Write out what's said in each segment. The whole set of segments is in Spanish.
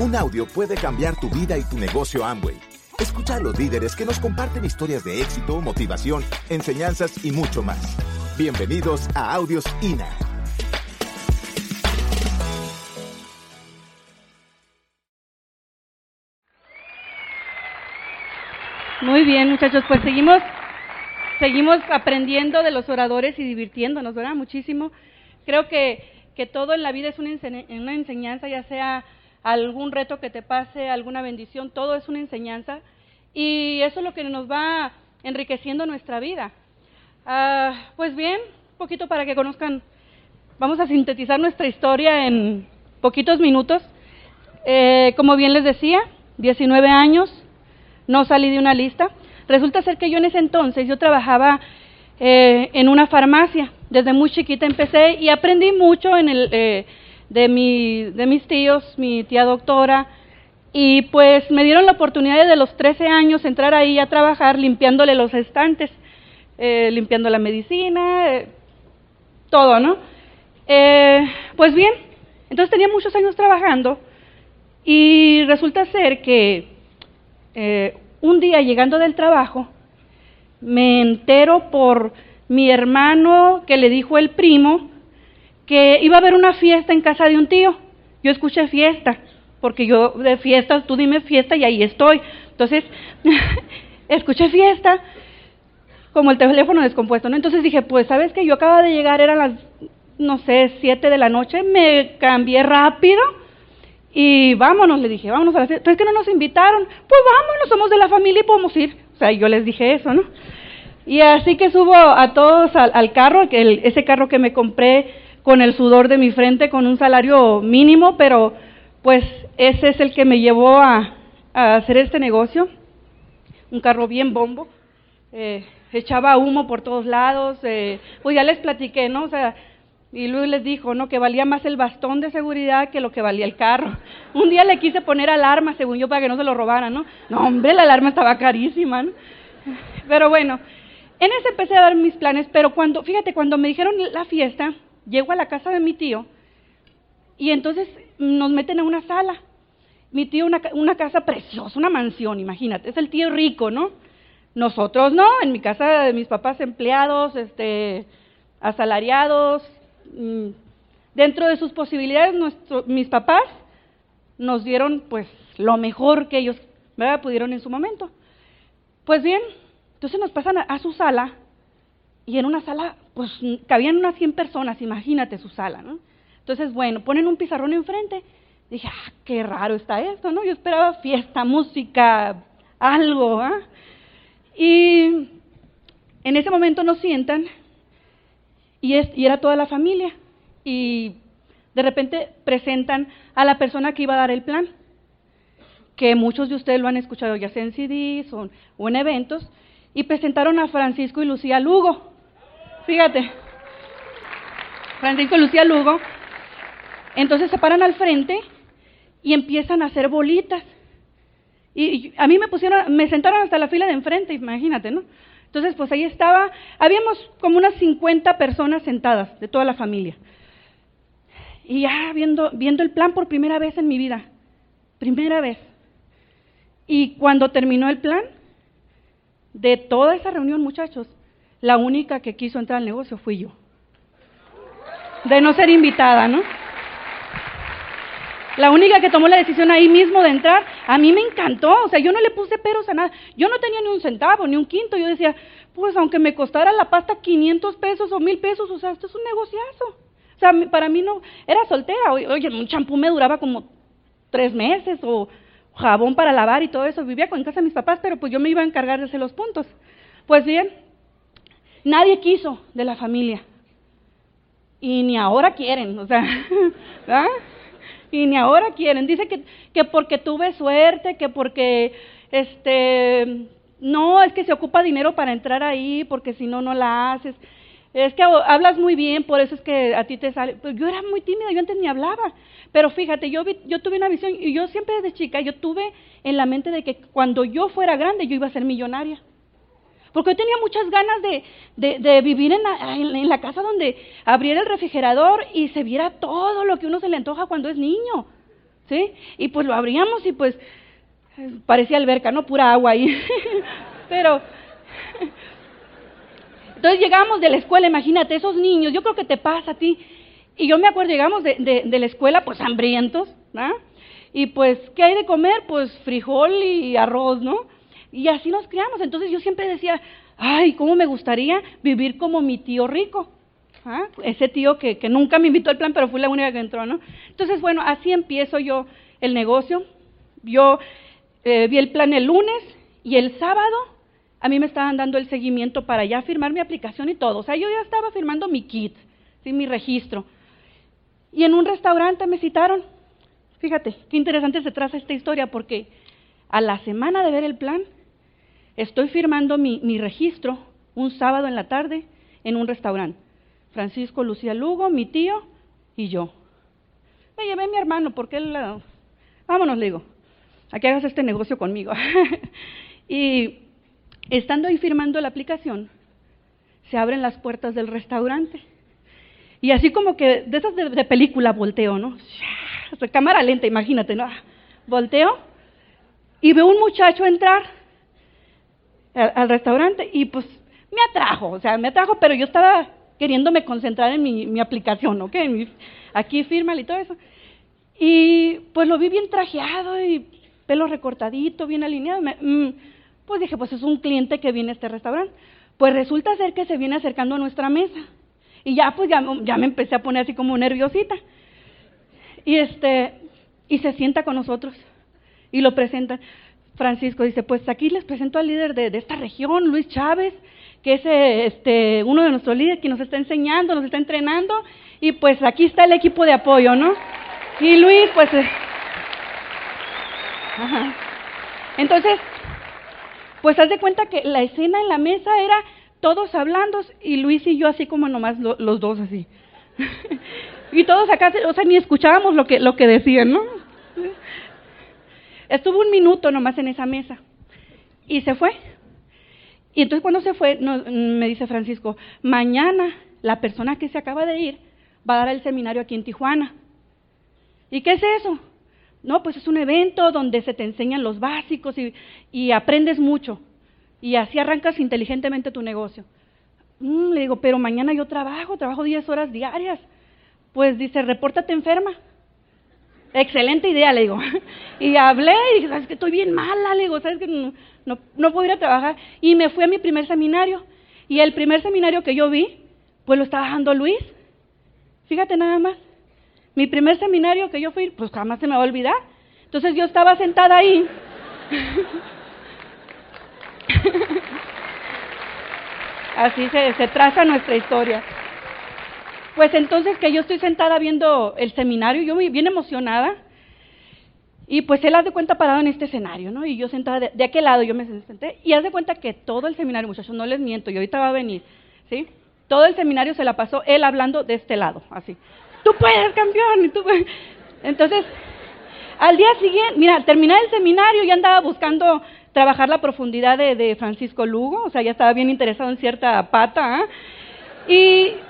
Un audio puede cambiar tu vida y tu negocio Amway. Escucha a los líderes que nos comparten historias de éxito, motivación, enseñanzas y mucho más. Bienvenidos a Audios INA. Muy bien, muchachos, pues seguimos seguimos aprendiendo de los oradores y divirtiéndonos, ¿verdad? Muchísimo. Creo que, que todo en la vida es una, una enseñanza, ya sea algún reto que te pase, alguna bendición, todo es una enseñanza y eso es lo que nos va enriqueciendo nuestra vida. Ah, pues bien, poquito para que conozcan, vamos a sintetizar nuestra historia en poquitos minutos. Eh, como bien les decía, 19 años, no salí de una lista. Resulta ser que yo en ese entonces, yo trabajaba eh, en una farmacia, desde muy chiquita empecé y aprendí mucho en el... Eh, de, mi, de mis tíos, mi tía doctora, y pues me dieron la oportunidad de los 13 años entrar ahí a trabajar limpiándole los estantes, eh, limpiando la medicina, eh, todo, ¿no? Eh, pues bien, entonces tenía muchos años trabajando y resulta ser que un día llegando del trabajo me entero por mi hermano que le dijo el primo que iba a haber una fiesta en casa de un tío. Yo escuché fiesta, porque yo de fiesta, tú dime fiesta y ahí estoy. Entonces, escuché fiesta, como el teléfono descompuesto, ¿no? Entonces dije, pues, ¿sabes qué? Yo acaba de llegar, eran las, no sé, siete de la noche, me cambié rápido y vámonos, le dije, vámonos a la fiesta. Entonces, que no nos invitaron? Pues vámonos, somos de la familia y podemos ir. O sea, yo les dije eso, ¿no? Y así que subo a todos al, carro, que ese carro que me compré con el sudor de mi frente, con un salario mínimo, pero pues ese es el que me llevó a, hacer este negocio. Un carro bien bombo, eh, echaba humo por todos lados, eh, pues ya les platiqué, ¿no? O sea, y Luis les dijo, ¿no? Que valía más el bastón de seguridad que lo que valía el carro. Un día le quise poner alarma, según yo, para que no se lo robaran, ¿no? No, hombre, la alarma estaba carísima, ¿no? Pero bueno, en ese empecé a dar mis planes, pero cuando, fíjate, cuando me dijeron la fiesta, llego a la casa de mi tío y entonces nos meten a una sala. Mi tío, una, una casa preciosa, una mansión, imagínate, es el tío rico, ¿no? Nosotros no, en mi casa de mis papás empleados, este, asalariados, mm, dentro de sus posibilidades, nuestro, mis papás nos dieron pues lo mejor que ellos pudieron en su momento. Pues bien, entonces nos pasan a su sala y en una sala, pues cabían unas 100 personas, imagínate su sala, ¿no? Entonces, bueno, ponen un pizarrón enfrente. Dije, ah, qué raro está esto, ¿no? Yo esperaba fiesta, música, algo, ¿ah? Y en ese momento nos sientan y, es, y era toda la familia. Y de repente presentan a la persona que iba a dar el plan, que muchos de ustedes lo han escuchado ya sea en CDs o, o en eventos, y presentaron a Francisco y Lucía Lugo. Fíjate. Francisco Lucía Lugo. Entonces se paran al frente y empiezan a hacer bolitas. Y, a mí me pusieron, me sentaron hasta la fila de enfrente, imagínate, ¿no? Entonces, pues ahí estaba, habíamos como unas 50 personas sentadas de toda la familia. Y ya viendo, viendo el plan por primera vez en mi vida, primera vez. Y cuando terminó el plan, de toda esa reunión, muchachos, la única que quiso entrar al negocio fui yo. De no ser invitada, ¿no? La única que tomó la decisión ahí mismo de entrar, a mí me encantó, o sea, yo no le puse peros a nada. Yo no tenía ni un centavo, ni un quinto, yo decía, pues aunque me costara la pasta 500 pesos o 1000 pesos, o sea, esto es un negociazo. O sea, para mí no, era soltera, oye, un champú me duraba como tres meses, o jabón para lavar y todo eso, vivía con casa de mis papás, pero pues yo me iba a encargar de hacer los puntos. Pues bien, Nadie quiso de la familia. Y ni ahora quieren, o sea, Y ni ahora quieren. Dice que, que porque tuve suerte, que porque, este, no, es que se ocupa dinero para entrar ahí, porque si no, no la haces. Es que hablas muy bien, por eso es que a ti te sale. Pues yo era muy tímida, yo antes ni hablaba. Pero fíjate, yo, yo tuve una visión, y yo siempre desde chica, yo tuve en la mente de que cuando yo fuera grande, yo iba a ser millonaria. Porque yo tenía muchas ganas de, de, vivir en la, en, la, casa donde abriera el refrigerador y se viera todo lo que uno se le antoja cuando es niño. ¿sí? Y pues lo abríamos y pues parecía alberca, ¿no? Pura agua ahí. Pero, entonces llegamos de la escuela, imagínate, esos niños, yo creo que te pasa a ti. Y yo me acuerdo, llegamos de, de, de la escuela pues hambrientos, ¿no? Y pues, ¿qué hay de comer? Pues frijol y arroz, ¿no? Y así nos criamos. Entonces yo siempre decía, ay, ¿cómo me gustaría vivir como mi tío rico? ¿Ah? Ese tío que, que nunca me invitó al plan, pero fui la única que entró, ¿no? Entonces, bueno, así empiezo yo el negocio. Yo eh, vi el plan el lunes y el sábado a mí me estaban dando el seguimiento para ya firmar mi aplicación y todo. O sea, yo ya estaba firmando mi kit, ¿sí? mi registro. Y en un restaurante me citaron. Fíjate, qué interesante se traza esta historia porque a la semana de ver el plan, estoy firmando mi, registro un sábado en la tarde en un restaurante. Francisco Lucía Lugo, mi tío y yo. Me llevé a mi hermano porque él, uh, vámonos, le digo, a que hagas este negocio conmigo. y estando ahí firmando la aplicación, se abren las puertas del restaurante. Y así como que de esas de, de película volteo, ¿no? Cámara lenta, imagínate, ¿no? Volteo y veo un muchacho entrar al, restaurante y pues me atrajo, o sea, me atrajo, pero yo estaba queriéndome concentrar en mi, mi aplicación, ¿ok? Mi, aquí firma y todo eso. Y pues lo vi bien trajeado y pelo recortadito, bien alineado. Me, mm, pues dije, pues es un cliente que viene a este restaurante. Pues resulta ser que se viene acercando a nuestra mesa. Y ya pues ya, ya me empecé a poner así como nerviosita. Y este, y se sienta con nosotros. Y lo presenta. Francisco dice, pues aquí les presento al líder de, de esta región, Luis Chávez, que es este, uno de nuestros líderes que nos está enseñando, nos está entrenando, y pues aquí está el equipo de apoyo, ¿no? Y Luis, pues... Ajá. Entonces, pues haz de cuenta que la escena en la mesa era todos hablando y Luis y yo así como nomás lo, los dos así. y todos acá, o sea, ni escuchábamos lo que, lo que decían, ¿no? Estuvo un minuto nomás en esa mesa y se fue. Y entonces cuando se fue, no, me dice Francisco, mañana la persona que se acaba de ir va a dar el seminario aquí en Tijuana. ¿Y qué es eso? No, pues es un evento donde se te enseñan los básicos y, y aprendes mucho. Y así arrancas inteligentemente tu negocio. Mm, le digo, pero mañana yo trabajo, trabajo 10 horas diarias. Pues dice, repórtate enferma. Excelente idea, le digo. Y hablé y dije, ¿sabes que estoy bien mala? Le digo, ¿sabes que no, no, puedo ir a trabajar? Y me fui a mi primer seminario. Y el primer seminario que yo vi, pues lo estaba dando Luis. Fíjate nada más. Mi primer seminario que yo fui, pues jamás se me va a olvidar. Entonces yo estaba sentada ahí. Así se traza nuestra historia. Pues entonces que yo estoy sentada viendo el seminario, yo bien emocionada, y pues él haz de cuenta parado en este escenario, ¿no? Y yo sentada de, aquel lado, yo me senté, y haz de cuenta que todo el seminario, muchachos, no les miento, y ahorita va a venir, ¿sí? Todo el seminario se la pasó él hablando de este lado, así. Tú puedes, campeón, y tú puedes. Entonces, al día siguiente, mira, terminé el seminario, ya andaba buscando trabajar la profundidad de, de Francisco Lugo, o sea, ya estaba bien interesado en cierta pata, ¿eh? Y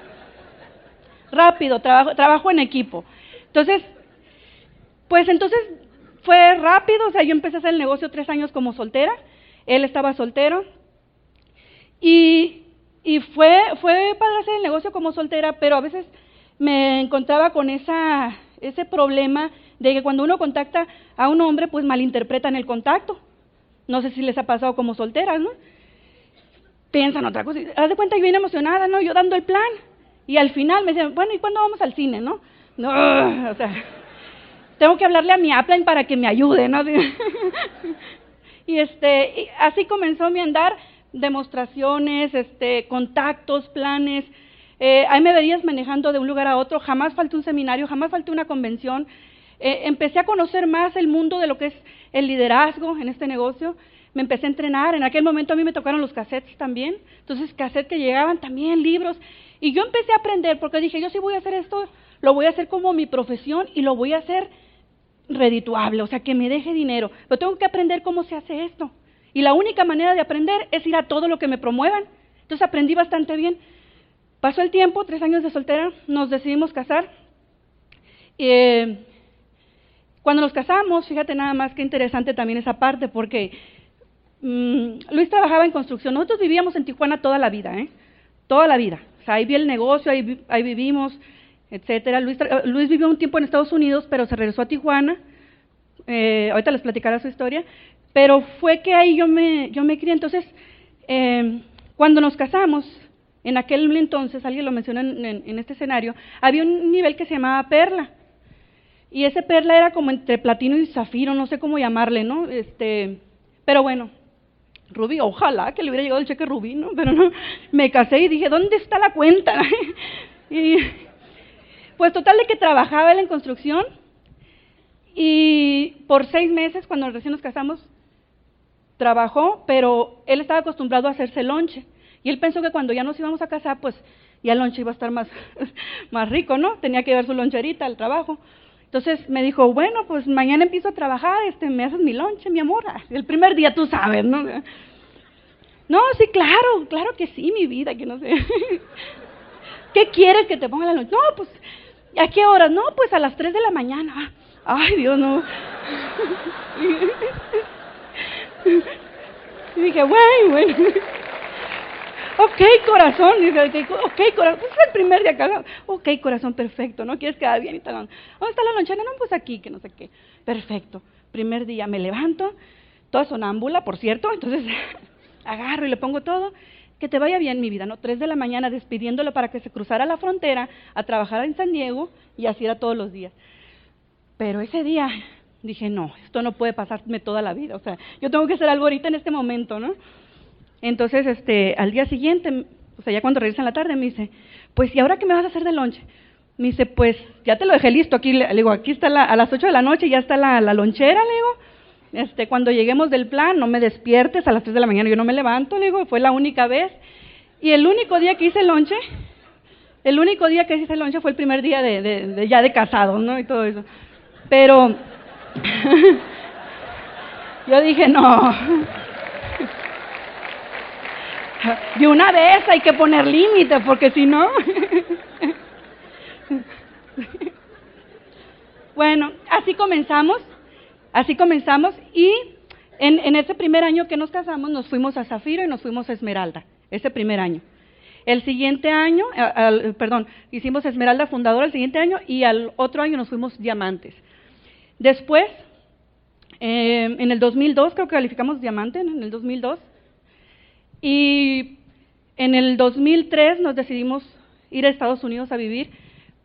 rápido, trabajo, trabajo en equipo. Entonces, pues entonces fue rápido, o sea, yo empecé a hacer el negocio tres años como soltera, él estaba soltero, y, y fue, fue para hacer el negocio como soltera, pero a veces me encontraba con esa, ese problema de que cuando uno contacta a un hombre, pues malinterpretan el contacto. No sé si les ha pasado como solteras, ¿no? Piensan otra cosa. Haz de cuenta, yo bien emocionada, ¿no? Yo dando el plan. Y al final me dicen, bueno, ¿y cuándo vamos al cine, no? No, o sea, tengo que hablarle a mi upline para que me ayude, ¿no? y este, así comenzó mi andar, demostraciones, este, contactos, planes. Eh, ahí me verías manejando de un lugar a otro, jamás faltó un seminario, jamás faltó una convención. Eh, empecé a conocer más el mundo de lo que es el liderazgo en este negocio. Me empecé a entrenar. En aquel momento a mí me tocaron los cassettes también. Entonces, cassettes que llegaban también, libros. Y yo empecé a aprender porque dije, yo sí voy a hacer esto, lo voy a hacer como mi profesión y lo voy a hacer redituable, o sea, que me deje dinero. Pero tengo que aprender cómo se hace esto. Y la única manera de aprender es ir a todo lo que me promuevan. Entonces aprendí bastante bien. Pasó el tiempo, tres años de soltera, nos decidimos casar. Eh, Cuando nos casamos, fíjate nada más que interesante también esa parte, porque mm, Luis trabajaba en construcción. Nosotros vivíamos en Tijuana toda la vida, ¿eh? Toda la vida. O sea, ahí vi el negocio, ahí, ahí vivimos, etcétera. Luis, Luis, vivió un tiempo en Estados Unidos, pero se regresó a Tijuana. Eh, ahorita les platicaré su historia. Pero fue que ahí yo me, yo me crié. Entonces, eh, cuando nos casamos, en aquel entonces, alguien lo mencionó en, este escenario, había un nivel que se llamaba perla. Y ese perla era como entre platino y zafiro, no sé cómo llamarle, ¿no? Este, pero bueno, rubí, ojalá que le hubiera llegado el cheque rubí, ¿no? Pero no, me casé y dije, ¿dónde está la cuenta? y pues total de que trabajaba él en construcción y por seis meses, cuando recién nos casamos, trabajó, pero él estaba acostumbrado a hacerse lonche. Y él pensó que cuando ya nos íbamos a casar, pues ya el lonche iba a estar más, más rico, ¿no? Tenía que llevar su loncherita al trabajo. Entonces me dijo, bueno, pues mañana empiezo a trabajar, este, me haces mi lonche, mi amor. El primer día tú sabes, ¿no? No, sí, claro, claro que sí, mi vida, que no sé. ¿Qué quieres que te ponga la lonche? No, pues, ¿a qué horas? No, pues a las 3 de la mañana. Ay, Dios, no. Y dije, bueno, bueno. Ok, corazón. Ok, corazón. Pues es el primer día acá. Ok, corazón, perfecto. ¿No quieres quedar bien y tal? ¿Dónde está la lonchera? No, pues aquí, que no sé qué. Perfecto. Primer día me levanto, toda sonámbula, por cierto. Entonces agarro y le pongo todo. Que te vaya bien, mi vida, ¿no? Tres de la mañana despidiéndolo para que se cruzara la frontera a trabajar en San Diego y así era todos los días. Pero ese día dije, no, esto no puede pasarme toda la vida. O sea, yo tengo que hacer algo ahorita en este momento, ¿no? Entonces, este, al día siguiente, o sea, ya cuando regresa en la tarde, me dice, pues, ¿y ahora qué me vas a hacer de lonche? Me dice, pues, ya te lo dejé listo, aquí, le, digo, aquí está la, a las 8 de la noche, ya está la, la lonchera, le digo, este, cuando lleguemos del plan, no me despiertes a las 3 de la mañana, yo no me levanto, le digo, fue la única vez. Y el único día que hice lonche, el único día que hice lonche fue el primer día de, de, ya de casado, ¿no? Y todo eso. Pero yo dije, no, de una vez hay que poner límites, porque si no... bueno, así comenzamos, así comenzamos y en, en, ese primer año que nos casamos nos fuimos a Zafiro y nos fuimos a Esmeralda, ese primer año. El siguiente año, perdón, hicimos Esmeralda fundadora el siguiente año y al otro año nos fuimos Diamantes. Después, eh, en el 2002, creo que calificamos Diamante, en el 2002, y en el 2003 nos decidimos ir a Estados Unidos a vivir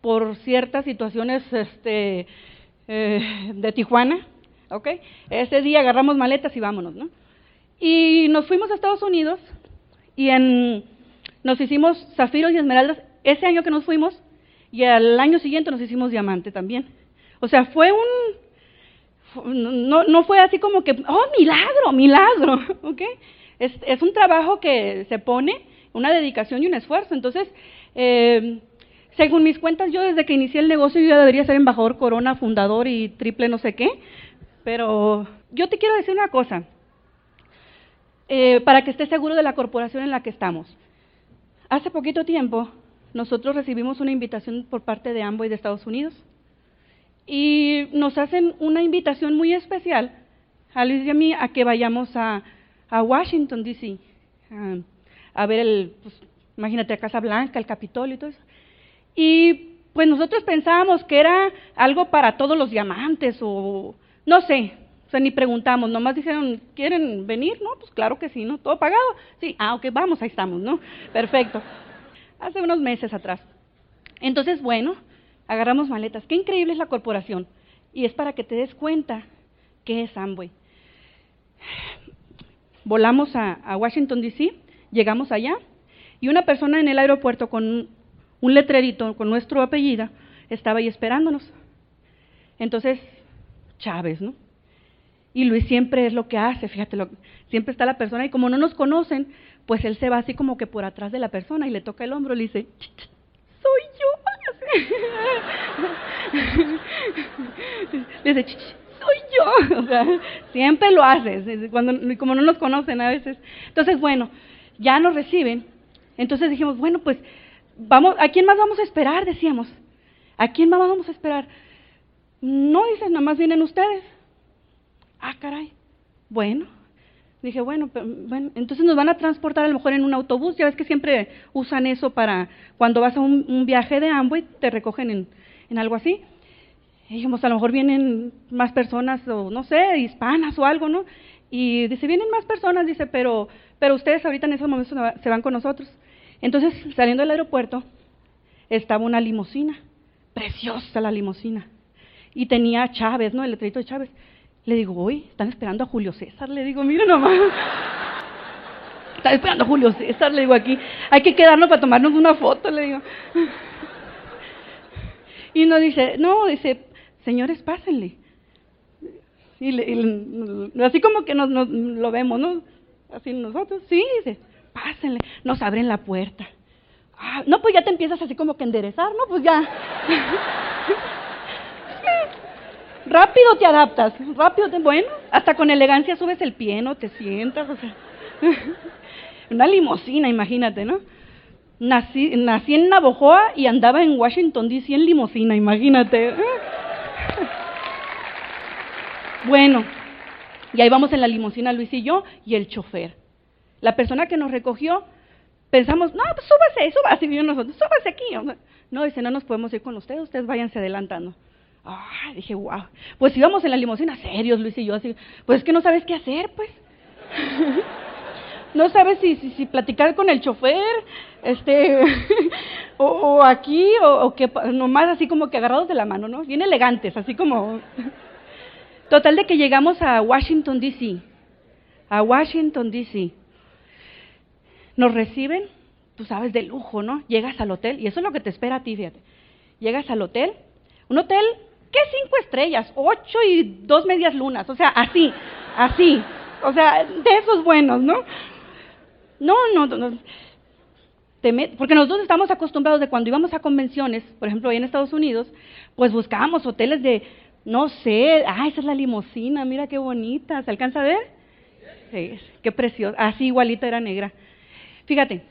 por ciertas situaciones este, eh, de Tijuana, ¿ok? Ese día agarramos maletas y vámonos, ¿no? Y nos fuimos a Estados Unidos y en, nos hicimos zafiros y esmeraldas ese año que nos fuimos y al año siguiente nos hicimos diamante también. O sea, fue un, no, no fue así como que, oh, milagro, milagro, ¿ok? Es, es un trabajo que se pone, una dedicación y un esfuerzo. Entonces, eh, según mis cuentas, yo desde que inicié el negocio yo ya debería ser embajador corona, fundador y triple no sé qué. Pero yo te quiero decir una cosa, eh, para que estés seguro de la corporación en la que estamos. Hace poquito tiempo nosotros recibimos una invitación por parte de Amway de Estados Unidos y nos hacen una invitación muy especial a Luis y a mí a que vayamos a a Washington, D.C., a, ver el, pues, imagínate, a Casa Blanca, el Capitolio y todo eso. Y pues nosotros pensábamos que era algo para todos los diamantes o no sé, o sea, ni preguntamos, nomás dijeron, ¿quieren venir? No, pues claro que sí, ¿no? ¿Todo pagado? Sí, ah, ok, vamos, ahí estamos, ¿no? Perfecto. Hace unos meses atrás. Entonces, bueno, agarramos maletas. Qué increíble es la corporación. Y es para que te des cuenta qué es Amway volamos a, Washington, D.C., llegamos allá y una persona en el aeropuerto con un letrerito con nuestro apellido estaba ahí esperándonos. Entonces, Chávez, ¿no? Y Luis siempre es lo que hace, fíjate, siempre está la persona y como no nos conocen, pues él se va así como que por atrás de la persona y le toca el hombro y le dice, soy yo. le dice, soy yo. Siempre lo haces, cuando, como no nos conocen a veces. Entonces, bueno, ya nos reciben. Entonces dijimos, bueno, pues, vamos, ¿a quién más vamos a esperar? Decíamos. ¿A quién más vamos a esperar? No, dice, nada más vienen ustedes. Ah, caray. Bueno. Dije, bueno, bueno, entonces nos van a transportar a lo mejor en un autobús. Ya ves que siempre usan eso para cuando vas a un, viaje de Amway, te recogen en, en algo así. Y dijimos, a lo mejor vienen más personas, o no sé, hispanas o algo, ¿no? Y dice, vienen más personas, dice, pero, pero ustedes ahorita en esos momentos se van con nosotros. Entonces, saliendo del aeropuerto, estaba una limusina, preciosa la limusina. Y tenía Chávez, ¿no? El letrito de Chávez. Le digo, uy, están esperando a Julio César. Le digo, mira nomás. Están esperando a Julio César, le digo aquí. Hay que quedarnos para tomarnos una foto, le digo. Y uno dice, no, dice, señores, pásenle. Y, así como que nos, lo vemos, ¿no? Así nosotros, sí, dice, pásenle. Nos abren la puerta. Ah, no, pues ya te empiezas así como que enderezar, ¿no? Pues ya. rápido te adaptas, rápido, te, bueno, hasta con elegancia subes el pie, no te sientas, o sea, una limosina, imagínate, ¿no? Nací, nací en Navojoa y andaba en Washington DC en limosina, imagínate. Bueno, y ahí vamos en la limosina Luis y yo y el chofer. La persona que nos recogió, pensamos, no, pues súbase, súbase, y nosotros, súbase aquí. No, dice, no nos podemos ir con ustedes, ustedes váyanse adelantando. Ah, dije, wow. Pues íbamos en la limusina, serios, Luis y yo, así. Pues es que no sabes qué hacer, pues. no sabes si, si, platicar con el chofer, este, o, aquí, o, o que nomás así como que agarrados de la mano, ¿no? Bien elegantes, así como. Total de que llegamos a Washington, D.C. A Washington, D.C. Nos reciben, tú sabes, de lujo, ¿no? Llegas al hotel, y eso es lo que te espera a ti, fíjate. Llegas al hotel, un hotel ¿Qué cinco estrellas? Ocho y dos medias lunas. O sea, así, así. O sea, de esos buenos, ¿no? No, no, no. porque nosotros estamos acostumbrados de cuando íbamos a convenciones, por ejemplo, ahí en Estados Unidos, pues buscábamos hoteles de, no sé, ah, esa es la limosina, mira qué bonita, ¿se alcanza a ver? Sí, qué preciosa, así igualita era negra. Fíjate,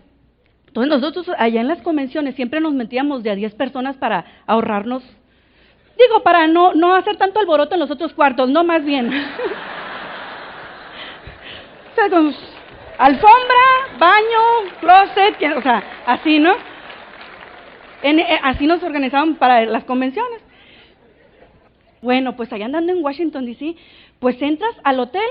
entonces nosotros allá en las convenciones siempre nos metíamos de a diez personas para ahorrarnos Digo, para no, no hacer tanto alboroto en los otros cuartos, no más bien. alfombra, baño, closet, o sea, así, ¿no? Eh, así nos organizaban para las convenciones. Bueno, pues allá andando en Washington, D.C., pues entras al hotel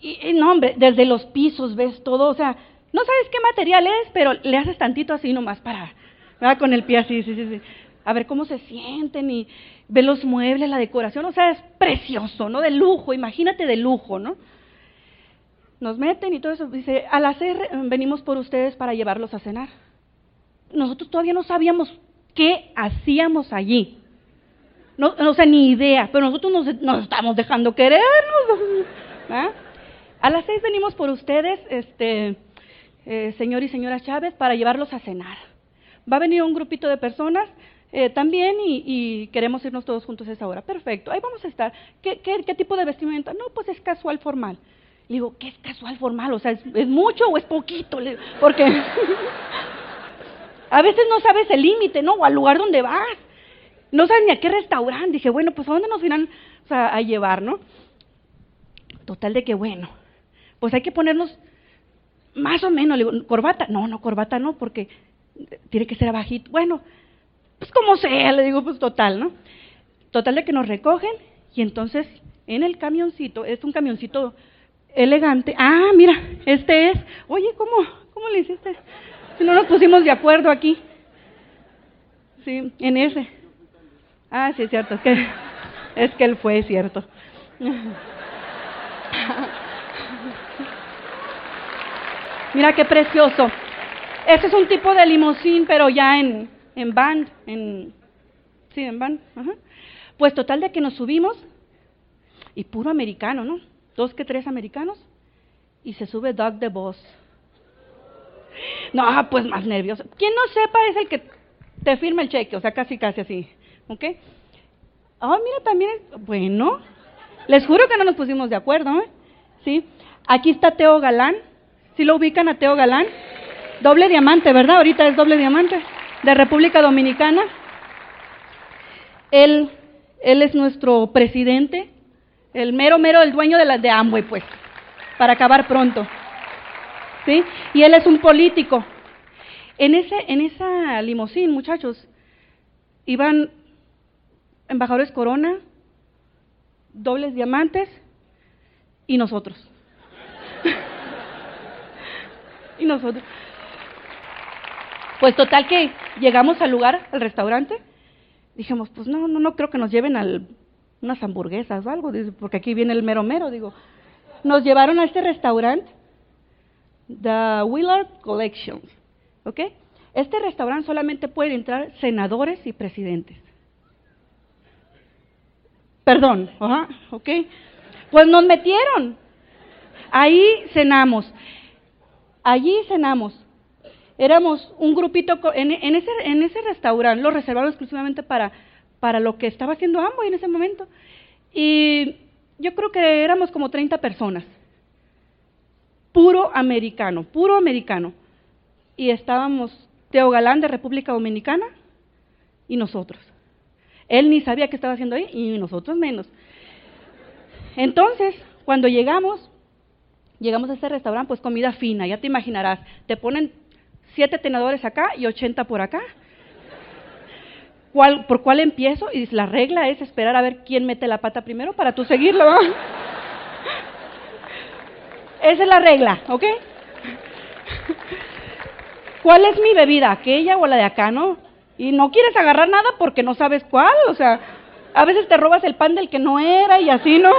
y, no, hombre, desde los pisos ves todo, o sea, no sabes qué material es, pero le haces tantito así nomás para, ¿verdad? Con el pie así, sí, sí, sí. A ver cómo se sienten y, ve los muebles, la decoración, o sea, es precioso, ¿no? De lujo, imagínate de lujo, ¿no? Nos meten y todo eso. Dice, al hacer, venimos por ustedes para llevarlos a cenar. Nosotros todavía no sabíamos qué hacíamos allí. No, no ni idea, pero nosotros nos, nos estamos dejando querernos. ¿ah? A las seis venimos por ustedes, este, eh, señor y señora Chávez, para llevarlos a cenar. Va a venir un grupito de personas, eh, también y, queremos irnos todos juntos a esa hora. Perfecto, ahí vamos a estar. ¿Qué, tipo de vestimenta? No, pues es casual formal. Le digo, ¿qué es casual formal? O sea, ¿es, mucho o es poquito? porque a veces no sabes el límite, ¿no? O al lugar donde vas. No sabes ni a qué restaurante. Dije, bueno, pues ¿a dónde nos irán a llevar, no? Total de que, bueno, pues hay que ponernos más o menos, le digo, corbata. No, no, corbata no, porque tiene que ser abajito. Bueno, pues como sea, le digo, pues total, ¿no? Total de que nos recogen y entonces en el camioncito, es un camioncito elegante. Ah, mira, este es. Oye, ¿cómo, cómo le hiciste? Si no nos pusimos de acuerdo aquí. Sí, en ese. Ah, sí, es cierto, es que, es que él fue, cierto. Mira qué precioso. Este es un tipo de limosín, pero ya en, en band, en, sí, en band, Pues total de que nos subimos y puro americano, ¿no? Dos que tres americanos y se sube Doug de Boss. No, pues más nervioso. Quien no sepa es el que te firma el cheque, o sea, casi, casi así, ¿ok? Ah, mira, también, bueno, les juro que no nos pusimos de acuerdo, ¿eh? Sí, aquí está Teo Galán, si lo ubican a Teo Galán? Doble diamante, ¿verdad? Ahorita es doble diamante de República Dominicana. Él, él es nuestro presidente, el mero mero el dueño de la de Amway, pues, para acabar pronto. ¿Sí? Y él es un político. En ese en esa limusín, muchachos, iban embajadores Corona, dobles diamantes y nosotros. y nosotros. Pues total que llegamos al lugar, al restaurante, dijimos, pues no, no, no creo que nos lleven a unas hamburguesas o algo, porque aquí viene el mero mero, digo. Nos llevaron a este restaurante, The Willard Collection, ¿ok? Este restaurante solamente pueden entrar senadores y presidentes. Perdón, ajá, ¿ok? Pues nos metieron. Ahí cenamos. Allí cenamos. Éramos un grupito, en, ese, en ese restaurante lo reservaron exclusivamente para, para lo que estaba haciendo Amway en ese momento. Y yo creo que éramos como 30 personas. Puro americano, puro americano. Y estábamos Teo Galán de República Dominicana y nosotros. Él ni sabía qué estaba haciendo ahí y nosotros menos. Entonces, cuando llegamos, llegamos a ese restaurante, pues comida fina, ya te imaginarás, te ponen siete tenedores acá y ochenta por acá. ¿Cuál, ¿Por cuál empiezo? Y la regla es esperar a ver quién mete la pata primero para tú seguirlo. Esa es la regla, ¿ok? ¿Cuál es mi bebida? ¿Aquella o la de acá, no? Y no quieres agarrar nada porque no sabes cuál, o sea, a veces te robas el pan del que no era y así, ¿no?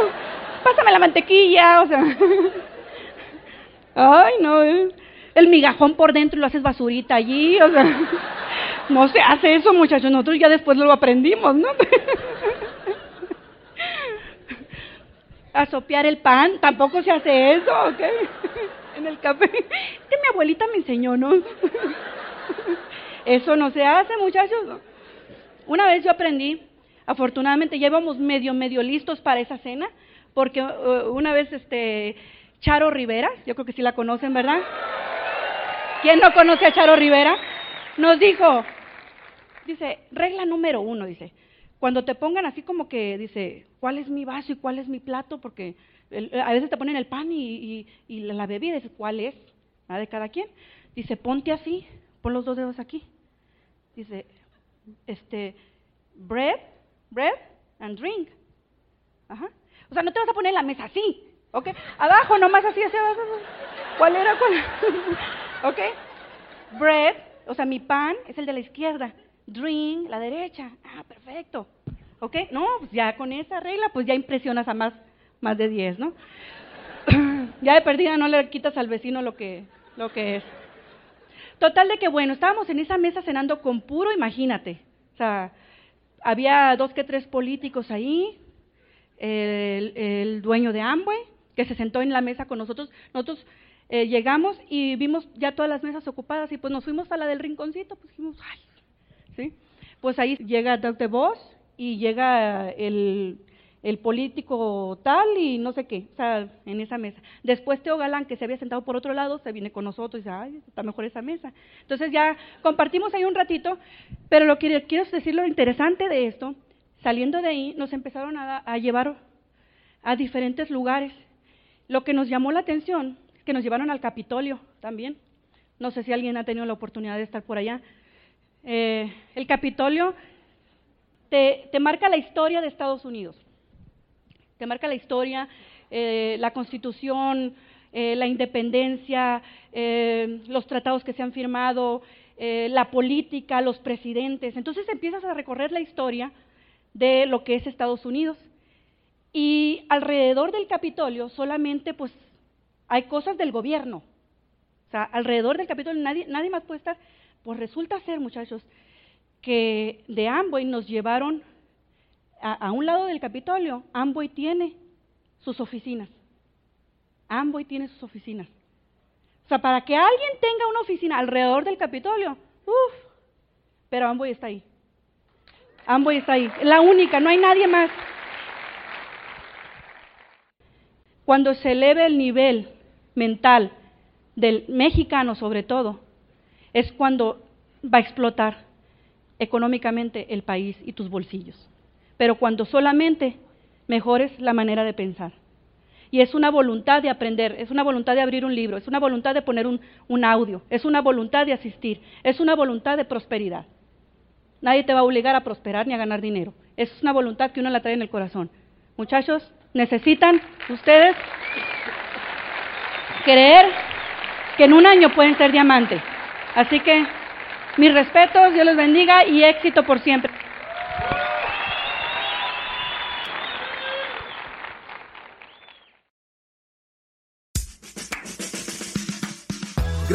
Pásame la mantequilla, o sea. Ay, no, el migajón por dentro y lo haces basurita allí, o sea. No se hace eso, muchachos, nosotros ya después lo aprendimos, ¿no? A sopear el pan, tampoco se hace eso, ¿ok? En el café. Que mi abuelita me enseñó, ¿no? Eso no se hace, muchachos. Una vez yo aprendí, afortunadamente ya íbamos medio, medio listos para esa cena, porque uh, una vez este Charo Rivera, yo creo que sí la conocen, ¿verdad? ¿Quién no conoce a Charo Rivera? Nos dijo, dice, regla número uno, dice, cuando te pongan así como que, dice, ¿cuál es mi vaso y cuál es mi plato? Porque a veces te ponen el pan y, y, la bebida, dice, ¿cuál es? La de cada quien. Dice, ponte así, pon los dos dedos aquí dice, este, bread, bread and drink. Ajá. O sea, no te vas a poner en la mesa así, ¿ok? Abajo, nomás así, así, abajo. ¿Cuál era? ¿Cuál? ¿Ok? Bread, o sea, mi pan es el de la izquierda. Drink, la derecha. Ah, perfecto. ¿Ok? No, pues ya con esa regla, pues ya impresionas a más, más de 10, ¿no? ya de perdida no le quitas al vecino lo que, lo que es. Total de que, bueno, estábamos en esa mesa cenando con puro, imagínate. O sea, había dos que tres políticos ahí, el, dueño de Amway, que se sentó en la mesa con nosotros. Nosotros eh, llegamos y vimos ya todas las mesas ocupadas y pues nos fuimos a la del rinconcito, pues dijimos, ay, ¿sí? Pues ahí llega Doug DeVos y llega el el político tal y no sé qué, o sea, en esa mesa. Después Teo Galán, que se había sentado por otro lado, se viene con nosotros y dice, ay, está mejor esa mesa. Entonces ya compartimos ahí un ratito, pero lo que quiero decir, lo interesante de esto, saliendo de ahí, nos empezaron a, a llevar a diferentes lugares. Lo que nos llamó la atención que nos llevaron al Capitolio también. No sé si alguien ha tenido la oportunidad de estar por allá. Eh, el Capitolio te, te marca la historia de Estados Unidos te marca la historia, eh, la constitución, eh, la independencia, eh, los tratados que se han firmado, la política, los presidentes. Entonces empiezas a recorrer la historia de lo que es Estados Unidos. Y alrededor del Capitolio solamente pues hay cosas del gobierno. O sea, alrededor del Capitolio nadie, nadie más puede estar. Pues resulta ser, muchachos, que de Amboy nos llevaron a, un lado del Capitolio, Amboy tiene sus oficinas. Amboy tiene sus oficinas. O sea, para que alguien tenga una oficina alrededor del Capitolio, uff, pero Amboy está ahí. Amboy está ahí, la única, no hay nadie más. Cuando se eleve el nivel mental del mexicano sobre todo, es cuando va a explotar económicamente el país y tus bolsillos pero cuando solamente mejores la manera de pensar. Y es una voluntad de aprender, es una voluntad de abrir un libro, es una voluntad de poner un, audio, es una voluntad de asistir, es una voluntad de prosperidad. Nadie te va a obligar a prosperar ni a ganar dinero. Es una voluntad que uno la trae en el corazón. Muchachos, necesitan ustedes creer que en un año pueden ser diamantes. Así que mis respetos, Dios les bendiga y éxito por siempre.